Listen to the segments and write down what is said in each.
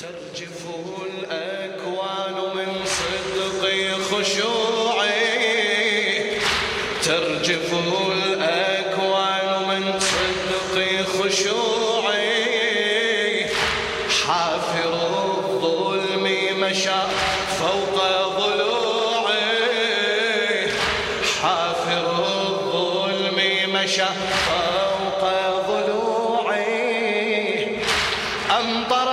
ترجف الأكوان من صدق خشوعي. ترجف الأكوان من صدق خشوعي. حافر الظلم مشى فوق ضلوعي. حافر الظلم مشى فوق ضلوعي. أمطرت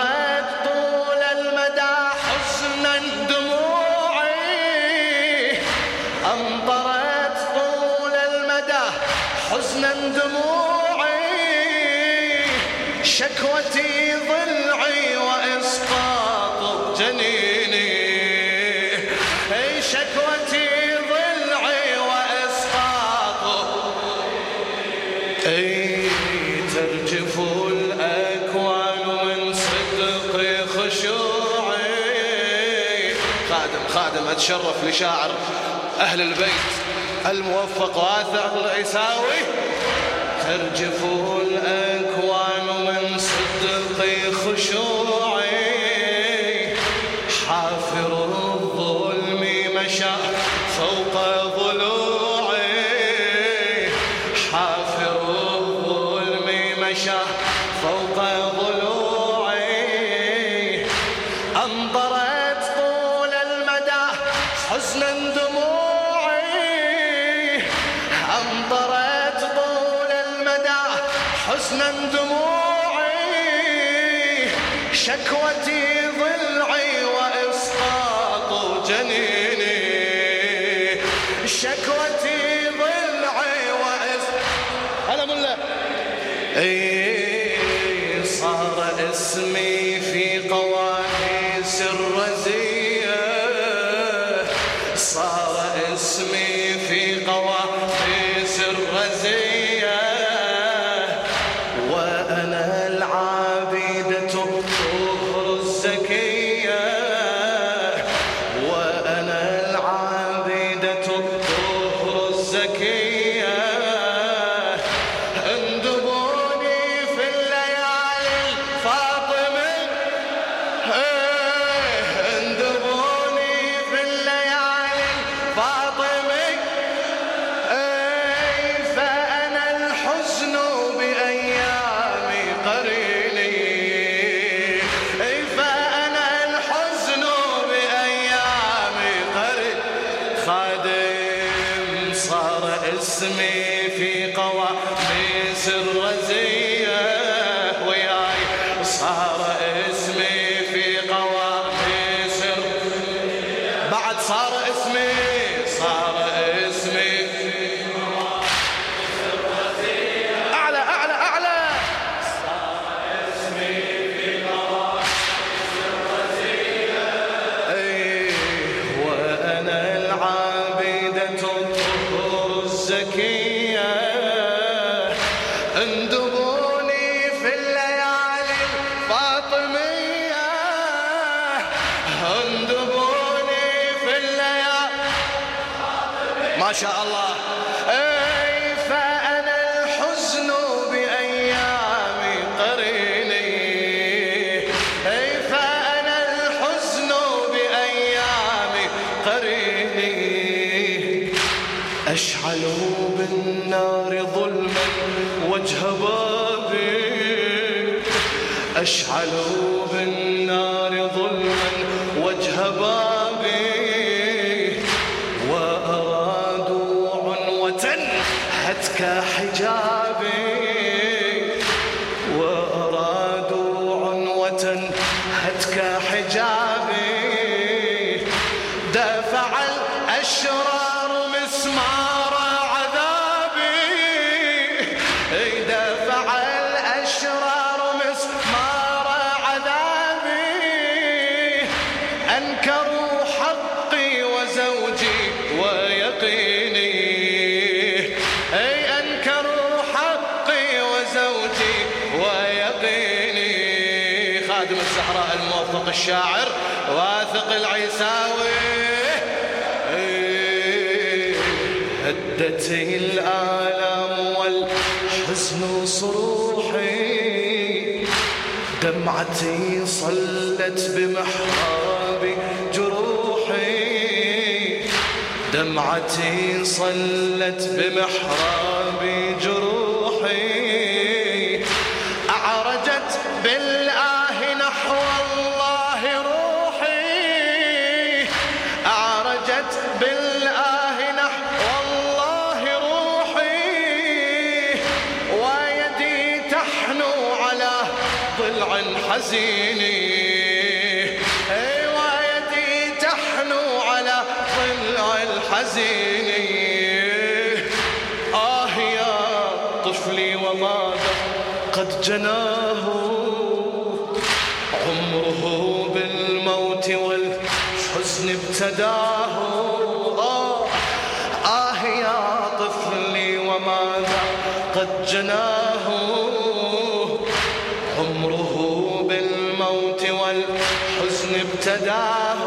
شكوتي ضلعي وإسقاط جنيني. أي شكوتي ضلعي وإسقاط أي ترجف الأكوان من صدق خشوعي. خادم خادم أتشرف لشاعر أهل البيت الموفق واثق العيساوي. ترجف الأكوان فوق ضلوعي أنظرت طول المدى حزنا دموعي طول المدى حزنا دموعي شكوتي اي صار اسمي في قوانيس الرزية. صار اسمي في قوانيس الرزية. وأنا العابدة الطهر الزكية. وأنا العابدة الطهر الزكية. خادم صار اسمي في قواميس ما شاء الله. اي فأنا الحزن بأيامي قريني؟ اي فأنا الحزن بأيامي قريني؟ أشعلوا بالنار ظلما وجه بابي. أشعلوا حجابي دفع الأشرار مسمار عذابي. دفع الأشرار مسمار عذابي. أنكروا حقي وزوجي ويقيني خادم الزهراء الموفق الشاعر واثق العيساوي. إيه، هدتني الآلام والحزن صروحي دم دمعتي صلت بمحراب جروحي. دمعتي صلت بمحراب جروحي. أعرجت بالآه ضلع حزين ويدي تحنو على ضلع الحزين آه يا طفلي وماذا قد جناه؟ عمره بالموت والحزن ابتداه. آه يا طفلي وماذا قد جناه؟ عمره بالموت والحزن ابتداه.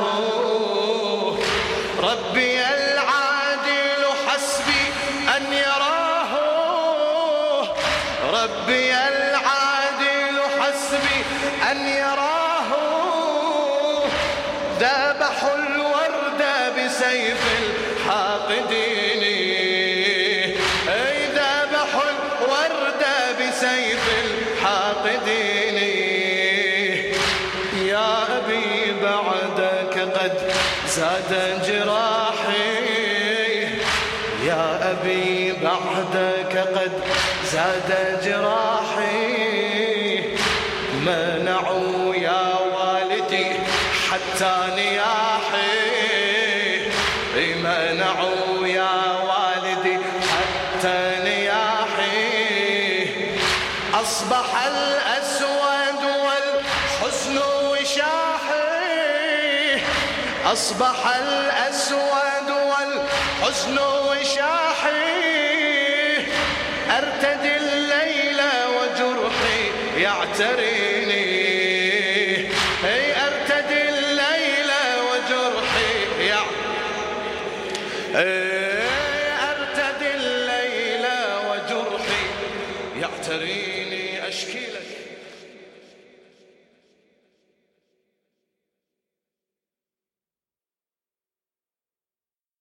ربي العادل حسبي أن يراه. ربي العادل حسبي أن يراه. بعدك قد زاد جراحي. منعوا يا والدي حتى نياحي. منعوا يا والدي حتى نياحي. أصبح الأسود والحزن وشاحي. أصبح الأسود أرتدي الليل وجرحي يعتريني. هي أرتدي الليل وجرحي يعتريني